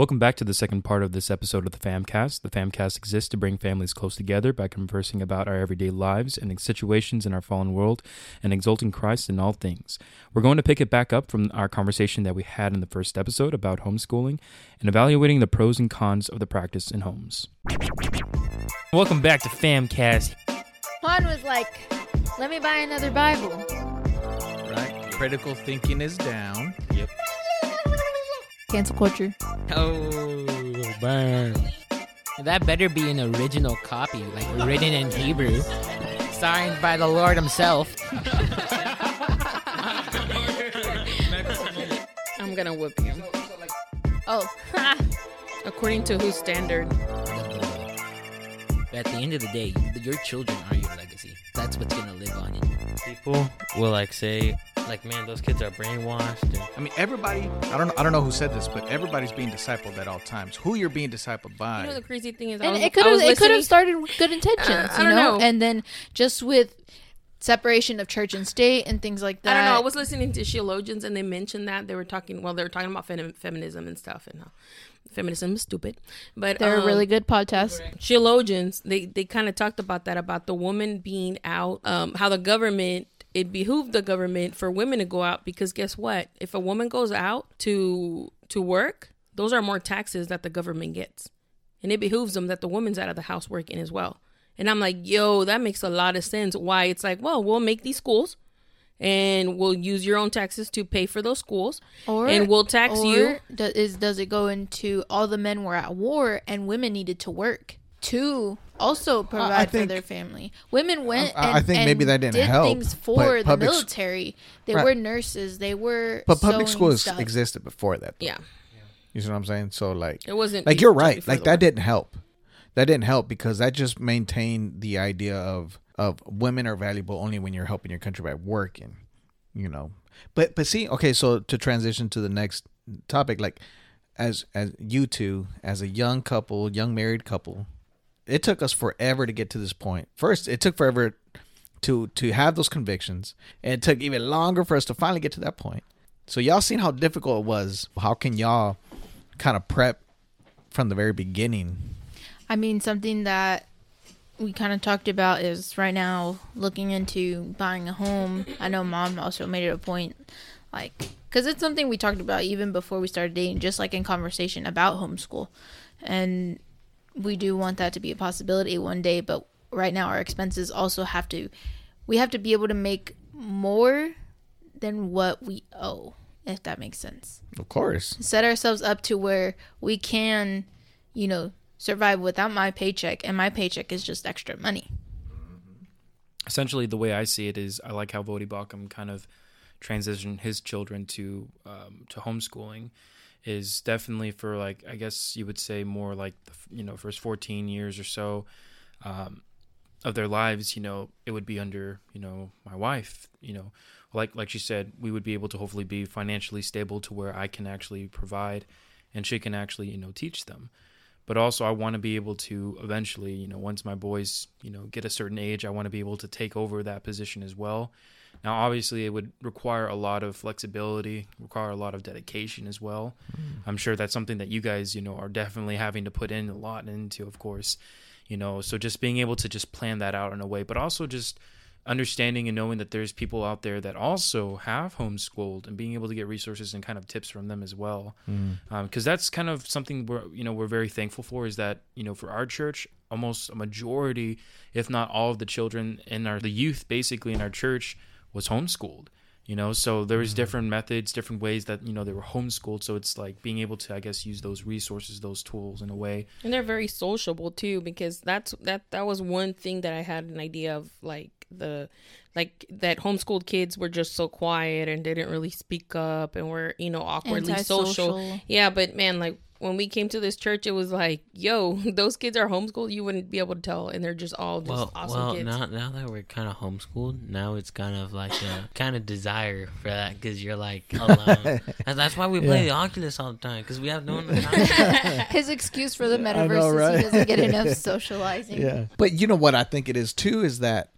Welcome back to the second part of this episode of the Famcast. The Famcast exists to bring families close together by conversing about our everyday lives and situations in our fallen world and exalting Christ in all things. We're going to pick it back up from our conversation that we had in the first episode about homeschooling and evaluating the pros and cons of the practice in homes. Welcome back to Famcast. Juan was like, let me buy another Bible. Right? Critical thinking is down. Yep. Cancel culture. Oh, burn. That better be an original copy, like written in Hebrew, signed by the Lord Himself. I'm gonna whip you. Oh, According to whose standard? But at the end of the day, your children are your legacy. That's what's gonna live on in you. people will like say like man those kids are brainwashed and I mean, everybody. I don't. I don't know who said this, but everybody's being discipled at all times. Who you're being discipled by? You know the crazy thing is, I and was, it could have it could have started with good intentions, I you don't know? know. and then just with separation of church and state and things like that. I don't know. I was listening to theologians and they mentioned that they were talking. Well, they were talking about fem- feminism and stuff, and how feminism is stupid. But They're a um, really good podcast. theologians. They they kind of talked about that about the woman being out. Um, how the government it behooved the government for women to go out because guess what? If a woman goes out to to work, those are more taxes that the government gets, and it behooves them that the woman's out of the house working as well. And I'm like, yo, that makes a lot of sense. Why it's like, well, we'll make these schools. And we'll use your own taxes to pay for those schools, Or and we'll tax you. do- is does it go into all the men were at war and women needed to work to also provide for think- their family? Women went. I- I and, think maybe and that didn't did help, things for the military. They Right. were nurses. They were. but public schools stuff. existed before that. though. Yeah, You see what I'm saying? So like, it wasn't like you're right. Like that war. didn't help. That didn't help because that just maintained the idea of of women are valuable only when you're helping your country by working. You know, but but see, okay, so to transition to the next topic, like as as you two, as a young couple, young married couple, it took us forever to get to this point. First, it took forever to to have those convictions, and it took even longer for us to finally get to that point. So y'all seen how difficult it was. How can y'all kind of prep from the very beginning? I mean, something that we kind of talked about is right now looking into buying a home. I know mom also made it a point, like, because it's something we talked about even before we started dating, just like in conversation about homeschool. And we do want that to be a possibility one day, but right now our expenses also have to, we have to be able to make more than what we owe, if that makes sense Of course. set ourselves up to where we can, you know, survive without my paycheck, and my paycheck is just extra money. essentially the way I see it is I like how Voddie Baucham kind of transitioned his children to um, to homeschooling is definitely for like I guess you would say more like the, you know first 14 years or so um, of their lives you know it would be under you know my wife you know like like she said we would be able to hopefully be financially stable to where I can actually provide and she can actually you know teach them but also I want to be able to eventually, you know, once my boys, you know, get a certain age, I want to be able to take over that position as well. Now, obviously, it would require a lot of flexibility, require a lot of dedication as well. Mm. I'm sure that's something that you guys, you know, are definitely having to put in a lot into, of course, you know. So just being able to just plan that out in a way, but also just understanding and knowing that there's people out there that also have homeschooled and being able to get resources and kind of tips from them as well mm. um, because that's kind of something we're you know we're very thankful for is that you know for our church almost a majority if not all of the children in our the youth basically in our church was homeschooled you know so there's mm-hmm. different methods different ways that you know they were homeschooled so it's like being able to i guess use those resources those tools in a way And they're very sociable too, because that's that that was one thing that I had an idea of, like the like that homeschooled kids were just so quiet and didn't really speak up and were you know awkwardly social. Antisocial. Yeah, but man, like when we came to this church, it was like, yo, those kids are homeschooled. You wouldn't be able to tell, and they're just all just well awesome well kids. now now that we're kind of homeschooled now it's kind of like a kind of desire for that because you're like alone and that's why we play the Oculus all the time because we have no one to talk to. His excuse for the metaverse know, is he doesn't get enough socializing. Yeah, But you know what I think it is too is that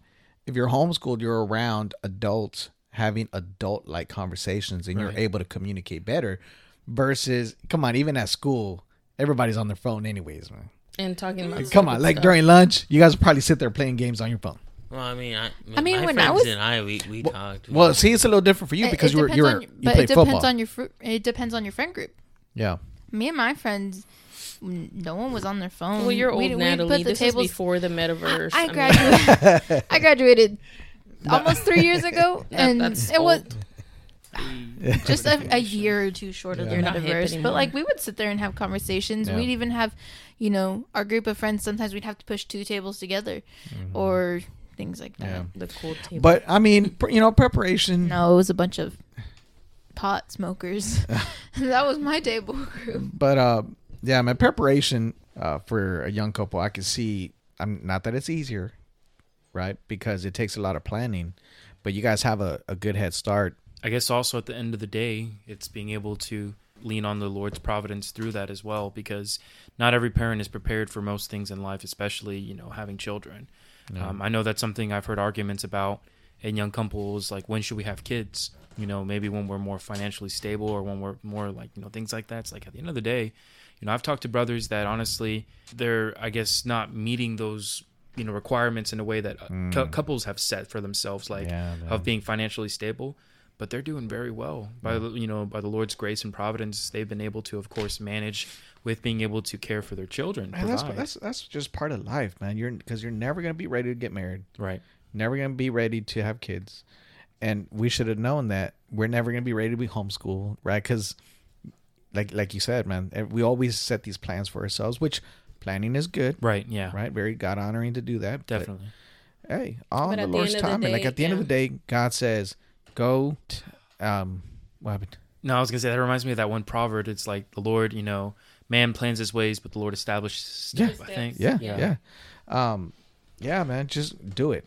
if you're homeschooled, you're around adults having adult like conversations and you're able to communicate better versus come on, even at school, everybody's on their phone anyways, man. and talking about Come on, like stuff. during lunch, you guys probably sit there playing games on your phone. Well, I mean, I, I mean, my when I was- and I, we, we talked. We- Well, see, it's a little different for you because it you're depends you on were you but play it depends football. on your fr- it depends on your friend group. yeah, Me and my friends, no one was on their phone. Well, you're old, We'd- we'd Natalie. put the This was tables- before the metaverse. I mean, graduated. I graduated almost three years ago, and that's it was old. Just a, a year or two short of Yeah. the You're not hip metaverse. But like we would sit there and have conversations. Yeah. We'd even have, you know, our group of friends. Sometimes we'd have to push two tables together, Mm-hmm. or things like that. yeah. the cool table. But I mean, pr- you know, preparation. No, it was a bunch of pot smokers. that was my table group. But uh, yeah, my preparation uh, for a young couple, I can see. I'm not that it's easier, right? Because it takes a lot of planning. But you guys have a, a good head start. I guess also at the end of the day, it's being able to lean on the Lord's providence through that as well, because not every parent is prepared for most things in life, especially you know having children. Um, I know that's something I've heard arguments about in young couples, like when should we have kids? You know, maybe when we're more financially stable or when we're more like you know things like that. It's like at the end of the day, you know, I've talked to brothers that honestly they're I guess not meeting those you know requirements in a way that uh, cou- couples have set for themselves, like Yeah, of being financially stable but they're doing very well by the you know by the Lord's grace and providence. They've been able to, of course, manage with being able to care for their children. Man, that's that's that's just part of life, man. You're because you're never gonna be ready to get married. right. Never gonna be ready to have kids, and we should have known that we're never gonna be ready to be homeschooled, right? Because, like like you said, man, we always set these plans for ourselves, which planning is good, Right. Yeah. right? Very God honoring to do that. but, Definitely. hey, all But the the Lord's end the time, and like at the end of the day, God says, "Go." T- um, what happened? No, I was gonna say that reminds me of that one proverb. It's like the Lord, you know, man plans his ways, but the Lord establishes Yeah. I think. Yeah, Yeah. yeah, Um, yeah, man, just do it,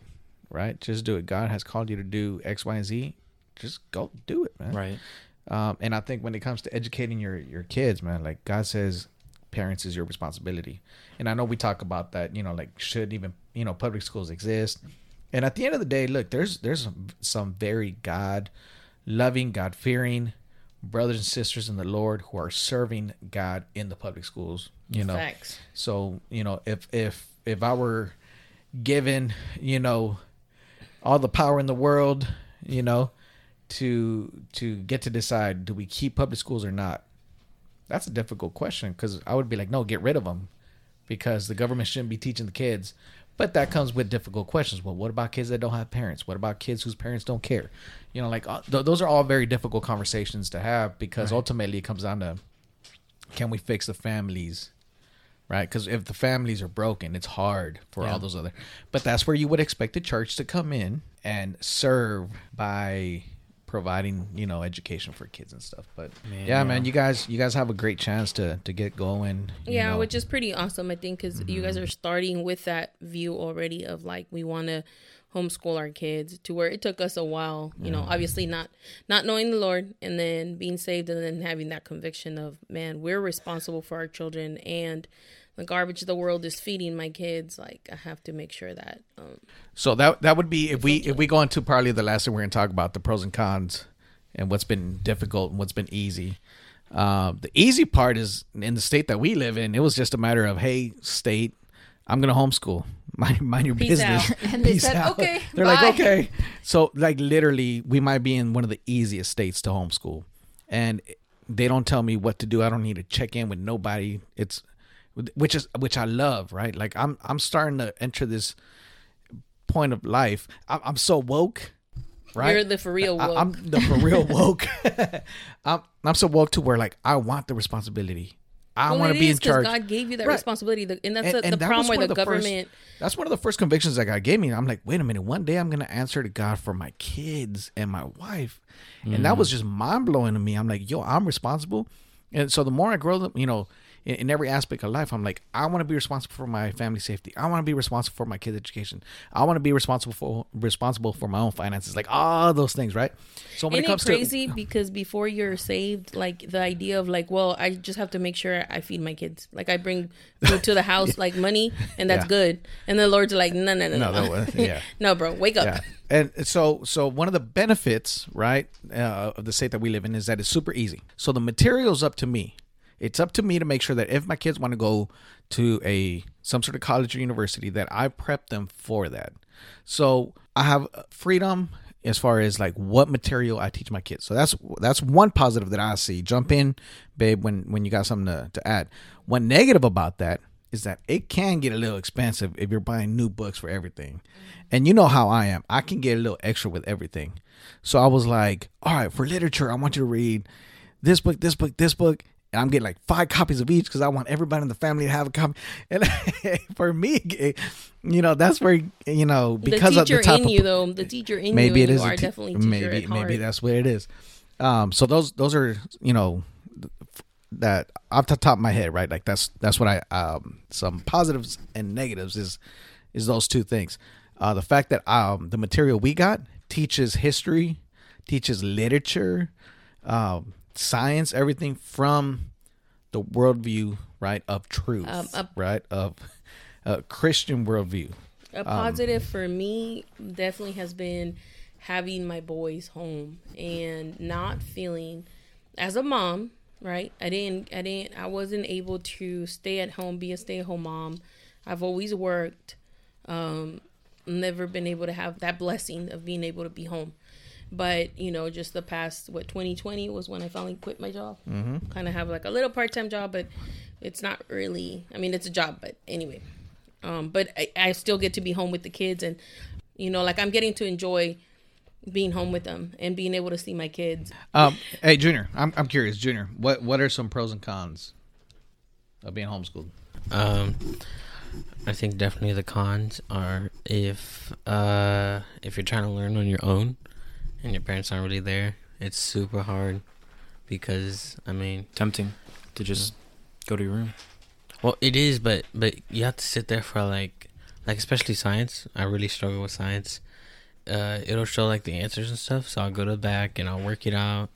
right? Just do it. God has called you to do X, Y, and Z. Just go do it, man. Right. Um, and I think when it comes to educating your your kids, man, like God says, parents is your responsibility. And I know we talk about that, you know, like should even you know public schools exist. And at the end of the day, look, there's there's some, very God loving, God fearing brothers and sisters in the Lord who are serving God in the public schools. You know, Facts. so you know, if if if I were given, you know, all the power in the world, you know, to to get to decide do we keep public schools or not, that's a difficult question because I would be like, no, get rid of them because the government shouldn't be teaching the kids. But that comes with difficult questions. Well, what about kids that don't have parents? What about kids whose parents don't care? You know, like uh, th- those are all very difficult conversations to have because ultimately it comes down to can we fix the families right? Because if the families are broken, it's hard for Yeah. all those other. But that's where you would expect the church to come in and serve by providing, you know, education for kids and stuff. But Man, yeah, yeah. man, you guys, you guys have a great chance to to get going. Yeah, know. which is pretty awesome, I think, because you guys Mm-hmm. are starting with that view already of like we want to homeschool our kids to where it took us a while, you know, obviously not not knowing the Lord and then being saved and then having that conviction of man, we're responsible for our children and the garbage the world is feeding my kids. Like I have to make sure that um, So that that would be if we if we go into probably the last thing we're going to talk about the pros and cons and what's been difficult and what's been easy. Um, the easy part is in the state that we live in. It was just a matter of hey, state, I'm going to homeschool. Mind, mind your Peace business. out. And they Peace said, out. "Okay, They're bye." like okay. So like literally, we might be in one of the easiest states to homeschool, and they don't tell me what to do. I don't need to check in with nobody. It's which is which I love, right? Like I'm I'm starting to enter this point of life. I'm, I'm so woke, right? you're the for real I, woke. I'm the for real woke. I'm I'm so woke to where like I want the responsibility. I well, want to be in charge. God gave you that Right. responsibility, the- and that's And- the, and the that problem where one the of the first- That's one of the first convictions that God gave me. I'm like, wait a minute, one day I'm gonna answer to God for my kids and my wife, and that was mm. just mind blowing to me. I'm like, yo, I'm responsible, and so the more I grow, them, you know, in, in every aspect of life, I'm like, I want to be responsible for my family safety. I want to be responsible for my kids' education. I want to be responsible for responsible for my own finances, like all those things, right? So when Isn't it comes it crazy? because before you're saved, like the idea of like, well, I just have to make sure I feed my kids. Like I bring food to the house, like money, and that's Yeah. good. And the Lord's like, no, no, no, No, no, that was- yeah. no, bro, wake up. yeah and so so one of the benefits right uh, of the state that we live in is that it's super easy so the material's up to me It's up to me to make sure that if my kids want to go to a some sort of college or university, that I prep them for that. So I have uh, freedom as far as like what material I teach my kids. So that's that's one positive that I see. Jump in, babe, when when you got something to, to add. One negative about that is that it can get a little expensive if you're buying new books for everything. Mm-hmm. And you know how I am. I can get a little extra with everything. So I was like, all right, for literature, I want you to read this book, this book, this book. And I'm getting like five copies of each because I want everybody in the family to have a copy. And for me, you know, that's where you know because the of the type in of you though, the teacher in maybe you, it and you are te- definitely maybe maybe that's what it is. Um, so those those are you know that off the top of my head, right? Like that's that's what I um some positives and negatives is is those two things. Uh, the fact that um the material we got teaches history, teaches literature, um, science, everything from the worldview, right, of truth, Um, a- right, of a Christian worldview. A positive for me definitely has been having my boys home and not feeling as a mom, right? I didn't I didn't I wasn't able to stay at home, be a stay-at-home mom. I've always worked. Um never been able to have that blessing of being able to be home. But, you know, just the past what 2020 was when I finally quit my job. Mm-hmm. Kind of have like a little part-time job, but it's not really I mean, it's a job, but anyway. Um, but I, I still get to be home with the kids, and you know, like I'm getting to enjoy being home with them and being able to see my kids. Um, hey, Junior, I'm I'm curious, Junior, what what are some pros and cons of being homeschooled? Um, I think definitely the cons are if uh if you're trying to learn on your own and your parents aren't really there, it's super hard because I mean, Tempting to just go to your room. well, it is, but but you have to sit there for like like especially science. I really struggle with science. Uh, it'll show like the answers and stuff, so I'll go to the back and I'll work it out.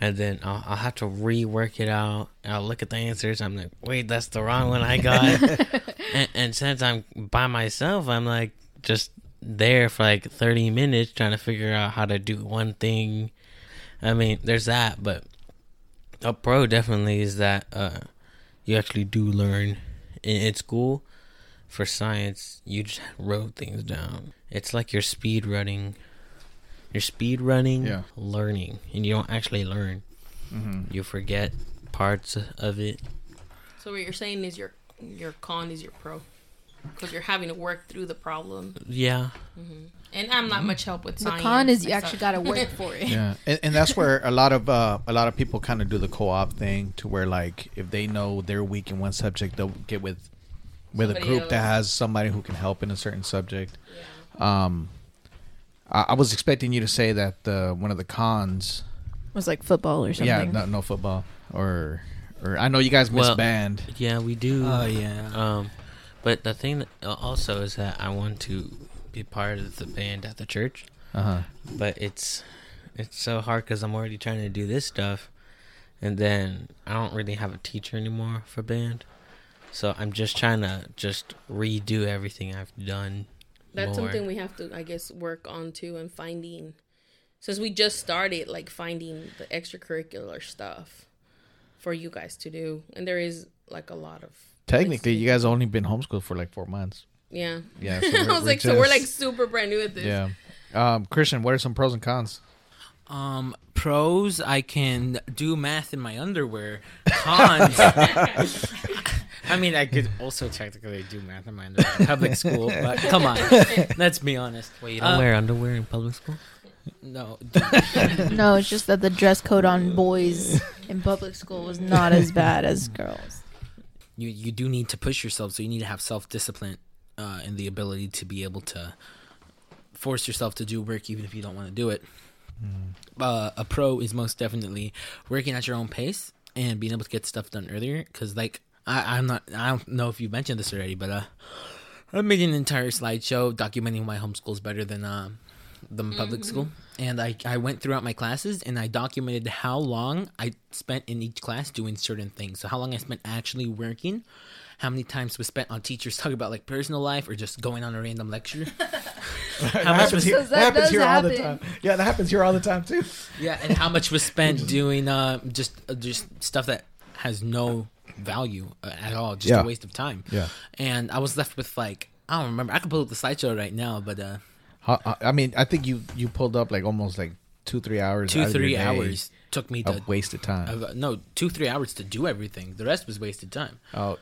And then I'll, I'll have to rework it out. And I'll look at the answers. I'm like, wait, that's the wrong one I got. and, and since I'm by myself, I'm like just there for like 30 minutes trying to figure out how to do one thing. I mean, there's that, but a pro definitely is that uh, you actually do learn in, in school. For science, you just wrote things down. It's like you're speed running. You're speed running, Yeah. learning, and you don't actually learn. Mm-hmm. You forget parts of it. So what you're saying is your your con is your pro because you're having to work through the problem, Yeah, and I'm not much help with science. The con is you I actually suck. got to work for it. Yeah, and, and that's where a lot of uh, a lot of people kind of do the co-op thing, to where like if they know they're weak in one subject, they'll get with with a Somebody group that has somebody who can help in a certain subject. Yeah. Um, I, I was expecting you to say that uh, one of the cons, was like football or something. yeah, no, no football, or or I know you guys miss Well- band. yeah, we do. Oh yeah. Um, but the thing that uh, also is that I want to be part of the band at the church, Uh huh. but it's it's so hard because I'm already trying to do this stuff, and then I don't really have a teacher anymore for band, so I'm just trying to just redo everything I've done. That's more. something we have to, I guess, work on too, and finding. Since we just started, like finding the extracurricular stuff for you guys to do, and there is like a lot of Technically, you guys only been homeschooled for like four months. yeah. Yeah, so I we're- was we're like, so we're like super brand new at this. Yeah. Um, Christian, what are some pros and cons? Um, pros, I can do math in my underwear. Cons, I mean, I could also technically do math in my underwear in public school, but come on, let's be honest. Wait, you don't Uh, wear underwear in public school? No, No, it's just that the dress code on boys in public school was not as bad as girls. You you do need to push yourself, so you need to have self discipline uh, and the ability to be able to force yourself to do work even if you don't want to do it. Uh, a pro is most definitely working at your own pace and being able to get stuff done earlier. Because like I, I'm not, I don't know if you mentioned this already, but uh, I made an entire slideshow documenting why homeschool is better than uh, the public school. And I, I went throughout my classes and I documented how long I spent in each class doing certain things. So how long I spent actually working, how many times was spent on teachers talking about like personal life or just going on a random lecture. how much was here, Because that does happen. Yeah, that happens here all the time too. yeah, and how much was spent doing uh, just uh, just stuff that has no value uh, at all, just Yeah. a waste of time. Yeah. And I was left with like I don't remember. I could pull up the slideshow right now, but uh, How- how- I mean, I think you you pulled up like almost like two three hours. two out of your three day hours took me to of wasted time. of, uh, no two three hours to do everything. The rest was wasted time. oh,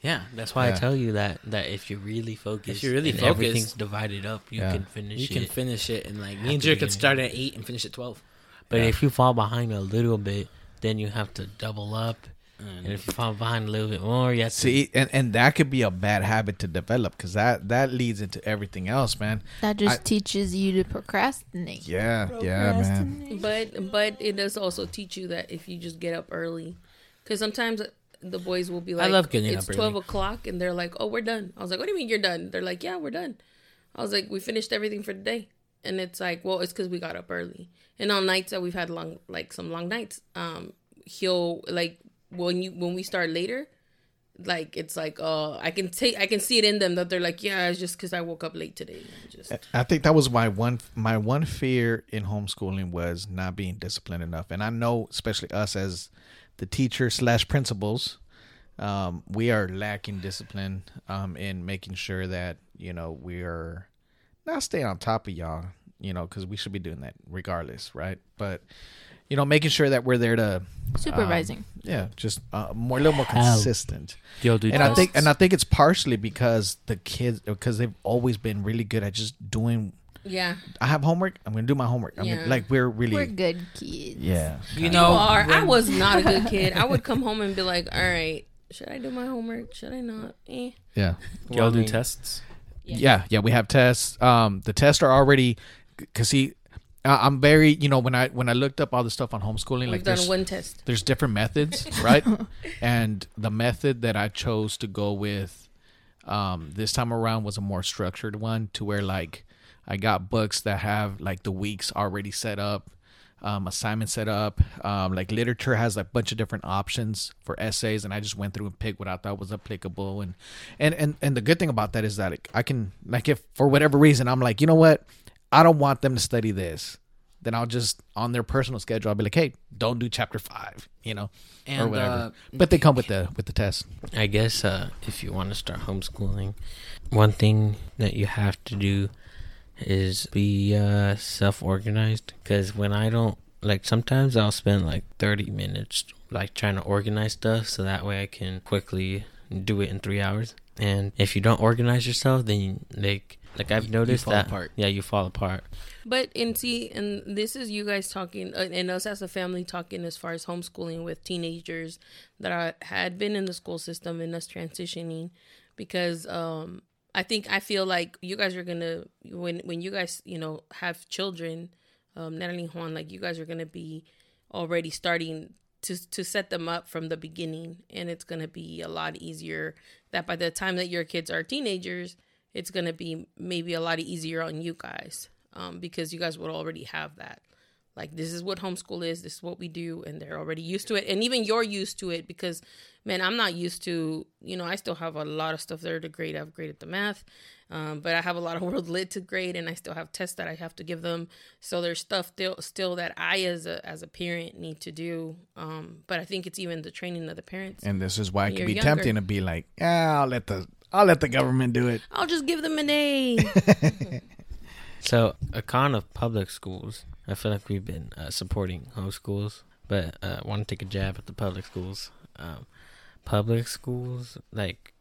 Yeah, That's why Yeah. I tell you that that if you're really focused, you're really and focused, everything's divided up, you Yeah. can finish you can it. finish it and like At me and the Jer could start at eight and finish at twelve. but Yeah. if you fall behind a little bit, then you have to double up. And And if you fall behind a little bit more, you have to see, and and that could be a bad habit to develop because that that leads into everything else, man. That just I- teaches you to procrastinate. Yeah, yeah, man. But but it does also teach you that if you just get up early, because sometimes the boys will be like, I love getting it's up early. twelve o'clock, and they're like, oh, we're done. I was like, what do you mean you're done? They're like, yeah, we're done. I was like, we finished everything for the day, and it's like, well, it's because we got up early, and on nights that we've had long, like some long nights, um, he'll like when you when we start later. Like it's like uh I can take I can see it in them that they're like yeah it's just because I woke up late today just I think that was my one my one fear in homeschooling was not being disciplined enough, and I know especially us as the teacher slash principals, um, we are lacking discipline um, in making sure that you know we are not staying on top of y'all, you know, because we should be doing that regardless, right? But you know, making sure that we're there to Supervising. yeah, just uh, more a little more Hell. consistent. Yo, dude. and I think and I think it's partially because the kids because they've always been really good at just doing. yeah I have homework. I'm gonna do my homework. I mean, Yeah. like we're really We're good kids. yeah. you You know, are. I was not a good kid. I would come home and be like, "All right, should I do my homework? Should I not?" Eh. Yeah. Do y'all do tests? Yeah, yeah, we have tests. Um, the tests are already because he, I- I'm very, you know, when I when I looked up all the stuff on homeschooling, We've like there's one test. there's different methods, right? and the method that I chose to go with, um, this time around was a more structured one, to where like I got books that have like the weeks already set up. Um, assignments set up, um, like literature has a bunch of different options for essays, and I just went through and picked what I thought was applicable. And and and and the good thing about that is that I can like if for whatever reason I'm like, you know what, I don't want them to study this, then I'll just on their personal schedule I'll be like, hey, don't do chapter five, you know, or whatever. uh, but they come with the with the test. I guess uh, if you want to start homeschooling, one thing that you have to do is be uh, self organized. Because when I don't, like, sometimes I'll spend like 30 minutes, like, trying to organize stuff so that way I can quickly do it in three hours. And if you don't organize yourself, then, you, like, like I've You- you noticed fall that, apart. yeah, you fall apart. But and see, and this is you guys talking, uh, and us as a family talking as far as homeschooling with teenagers that are, had been in the school system and us transitioning, because um, I think I feel like you guys are gonna when when you guys you know have children, um, Natalie Juan, like you guys are gonna be already starting to to set them up from the beginning, and it's gonna be a lot easier. That by the time that your kids are teenagers, it's gonna be maybe a lot easier on you guys um, because you guys would already have that. Like this is what homeschool is. This is what we do, and they're already used to it. And even you're used to it because, man, I'm not used to. You know, I still have a lot of stuff there to grade. I've graded the math, um, but I have a lot of world lit to grade, and I still have tests that I have to give them. So there's stuff still still that I as a as a parent need to do. Um, but I think it's even the training of the parents. And this is why it can be younger. tempting to be like, yeah, I'll let the I'll let the government do it. I'll just give them an A. So, a con of public schools, I feel like we've been uh, supporting homeschools, but uh, I want to take a jab at the public schools. Um, public schools, like,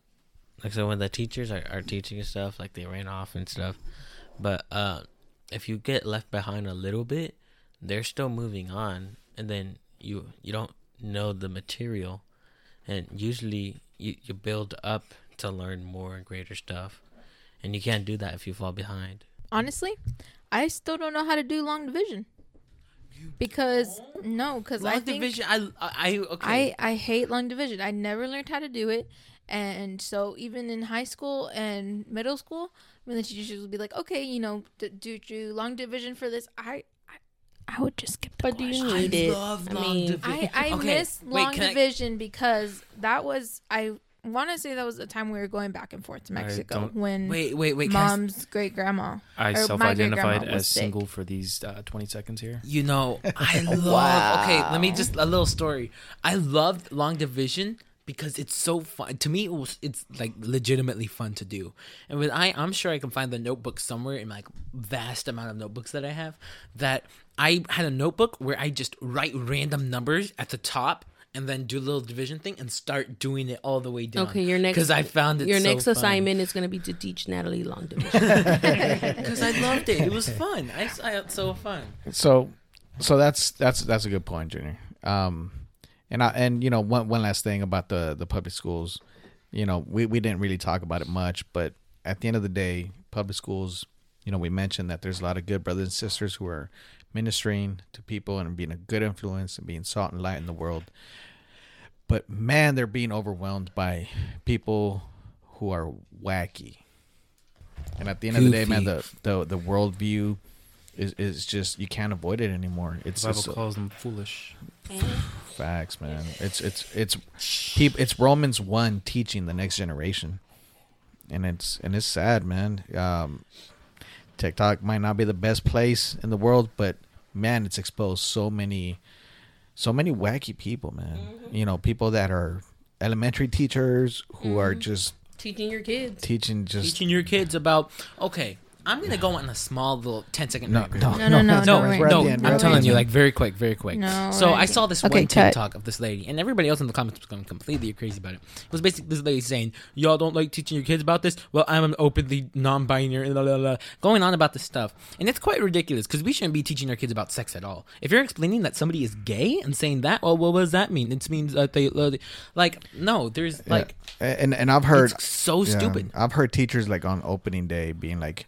like so when the teachers are, are teaching and stuff, like they ran off and stuff, but uh, if you get left behind a little bit, they're still moving on, and then you you don't know the material, and usually you, you build up to learn more and greater stuff, and you can't do that if you fall behind. Honestly, I still don't know how to do long division. Because no, because I Long think division. I, I, I okay. I I hate long division. I never learned how to do it, and so even in high school and middle school, when the teachers would be like, "Okay, you know, d- do do long division for this," I I, I would just skip the But do you question. need it? love I long division. I I Okay, miss wait, long can I- division because that was I want to say that was the time we were going back and forth to Mexico when Wait, wait, wait. can I s- mom's great grandma. I self-identified as sick. single for these uh, 20 seconds here. You know, I love. Okay, let me just a little story. I loved long division because it's so fun. To me, it was it's like legitimately fun to do. And with I, I'm sure I can find the notebook somewhere in like vast amount of notebooks that I have. That I had a notebook where I just write random numbers at the top. And then do a little division thing and start doing it all the way down. Okay, your next because I found it Your so next fun. assignment is going to be to teach Natalie long division. because I loved it. It was fun. I, I had so fun. So, so that's that's that's a good point, Junior. Um, and I and you know one one last thing about the the public schools, you know we we didn't really talk about it much, but at the end of the day, public schools, you know, we mentioned that there's a lot of good brothers and sisters who are ministering to people and being a good influence and being salt and light in the world. But man, they're being overwhelmed by people who are wacky. And at the end of the day, man, the the the worldview is is just you can't avoid it anymore. It's The Bible just so- calls them foolish. facts, man. It's it's it's peop, it's Romans one teaching the next generation, and it's and it's sad, man. Um, TikTok might not be the best place in the world, but man, it's exposed so many, so many wacky people, man. Mm-hmm. You know, people that are elementary teachers who are mm-hmm. just Teaching your kids. teaching just teaching your kids about okay i'm gonna go on a small little 10 second no, no, No, no, no, no, no, we're wait. at no, the end, we're I'm telling you, like very quick, very quick. No, so I saw this Okay, one cut. TikTok of this lady, and everybody else in the comments was going completely crazy about it. It was basically this lady saying, "Y'all don't like teaching your kids about this." Well, I'm an openly non-binary, blah, blah, blah, going on about this stuff, and it's quite ridiculous because we shouldn't be teaching our kids about sex at all. If you're explaining that somebody is gay and saying that, well, what does that mean? It means that they uh, like no, there's Yeah. like and and I've heard it's so Yeah. stupid. I've heard teachers like on opening day being like,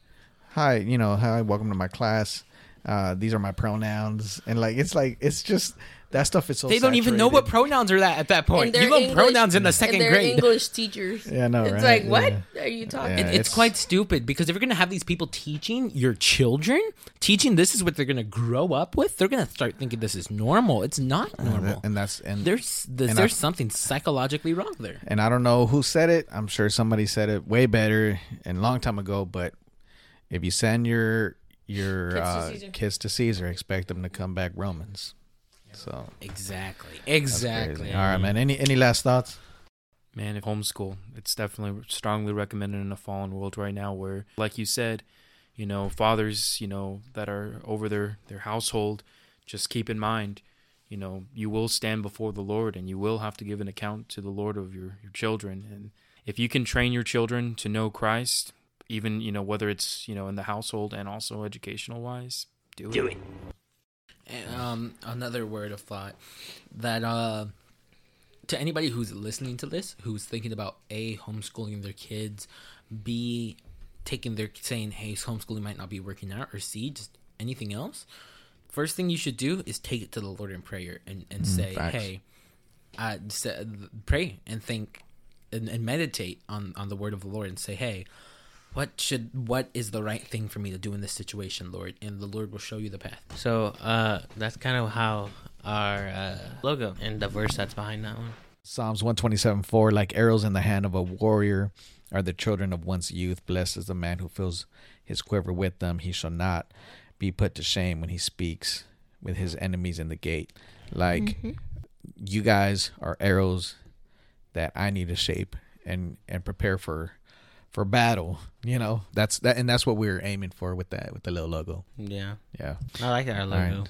"Hi, you know, hi, welcome to my class. Uh, these are my pronouns," and like it's like it's just that stuff is so. they don't even know what pronouns are that at that point. You learn pronouns in the second they're grade. English teachers. Yeah, no, know, It's right? like, what Yeah. are you talking? Yeah. It, it's, it's- quite stupid because if you're gonna have these people teaching your children, teaching this is what they're gonna grow up with, they're gonna start thinking this is normal. It's not And that- normal. and that's and there's there's, and there's I- something psychologically wrong there. and I don't know who said it. I'm sure somebody said it way better and a long time ago. But if you send your your Kids to uh, Caesar. kids to Caesar, expect them to come back Romans. So Exactly. Exactly. All right, man. Any any last thoughts? Man, if homeschool, it's definitely strongly recommended in a fallen world right now where, like you said, you know, fathers, you know, that are over their, their household, just keep in mind, you know, you will stand before the Lord and you will have to give an account to the Lord of your, your children. And if you can train your children to know Christ, even, you know, whether it's, you know, in the household and also educational wise, do, Do it. And, um, another word of thought that uh, to anybody who's listening to this, who's thinking about a homeschooling their kids, b taking their saying, "Hey, homeschooling might not be working out," or c just anything else. First thing you should do is take it to the Lord in prayer and and say, facts. "Hey, uh, say, pray and think and, and meditate on on the word of the Lord and say, "Hey, what should what is the right thing for me to do in this situation, Lord?" And the Lord will show you the path. So uh, that's kind of how our uh, logo and the verse that's behind that one. Psalms 127 4 Like arrows in the hand of a warrior are the children of one's youth. Blessed is the man who fills his quiver with them. He shall not be put to shame when he speaks with his enemies in the gate. Like you guys are arrows that I need to shape and and prepare for for battle. You know that's that, and that's what we were aiming for with that with the little logo. Yeah, Yeah, I like our logo. right.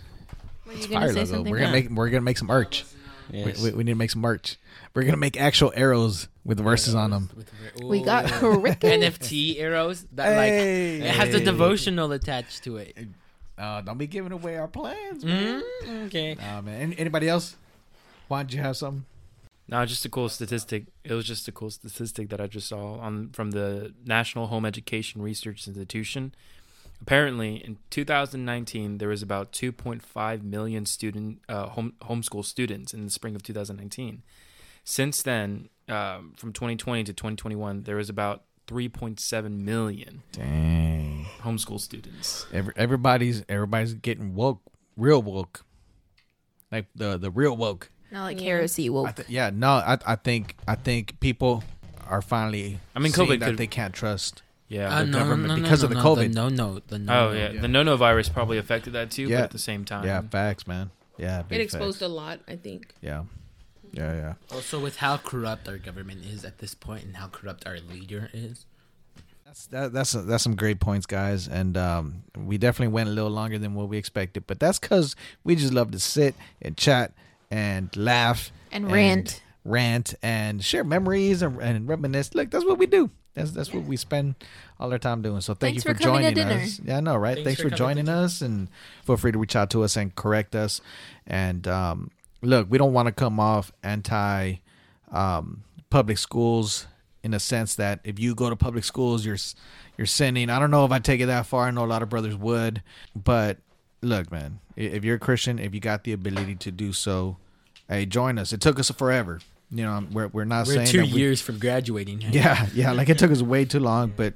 Were you It's gonna fire logo. We're gonna Yeah. make we're gonna make some merch. Yes. We, we, we need to make some merch. We're gonna make actual arrows with verses on them. We got Ooh. curriculum. NFT arrows that like it has the devotional attached to it. Uh, don't be giving away our plans, man. Mm, okay. Nah, man. Any, anybody else? Why don't you have something? No, just a cool statistic. It was just a cool statistic that I just saw on from the National Home Education Research Institution. Apparently, in 2019, there was about 2.5 million student uh, home homeschool students in the spring of 2019. Since then, um, from 2020 to 2021, there was about 3.7 million Dang. homeschool students. Every, everybody's everybody's getting woke, real woke, like the the real woke. Not like Yeah. heresy I th- yeah, no, I I think I think people are finally. I mean, COVID that could- they can't trust. Yeah. Uh, government because of the COVID. No, no, the no. oh yeah. yeah. the no no virus probably affected that too. Yeah. But at the same time, Yeah, facts, man. Yeah, It exposed facts. a lot, I think. Yeah, yeah, yeah. Also, with how corrupt our government is at this point, and how corrupt our leader is. That's that, that's that's some great points, guys, and um, we definitely went a little longer than what we expected, but that's because we just love to sit and chat and laugh And rant. rant and share memories and, and reminisce. Look, that's what we do. That's that's what we spend all our time doing. So thank Thanks you for, for joining us. Yeah, I know, right? Thanks Thanks, for for, joining us, and feel free to reach out to us and correct us. And um, look, we don't want to come off anti um, public schools in a sense that if you go to public schools, you're s- you're sinning. I don't know if I take it that far. I know a lot of brothers would, but look, man, if you're a Christian, if you got the ability to do so, hey, join us. It took us forever. You know, we're we're not We're saying two that we- years from graduating. yeah, yeah. Like it took us way too long, but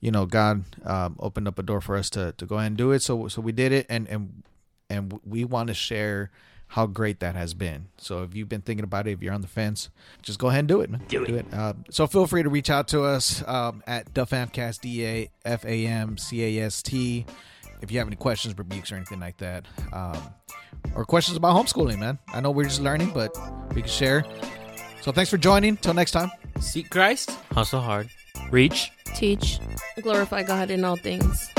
you know, God um, opened up a door for us to to go ahead and do it. So so we did it, and and and we want to share how great that has been. So if you've been thinking about it, if you're on the fence, just go ahead and do it, man. Do it. Uh, so feel free to reach out to us um, at Dafamcast, D A F A M C A S T. If you have any questions, rebukes, or anything like that, um, or questions about homeschooling, man. I know we're just learning, but we can share. So thanks for joining. Till next time. Seek Christ, Hustle hard. reach. Teach. Glorify God in all things.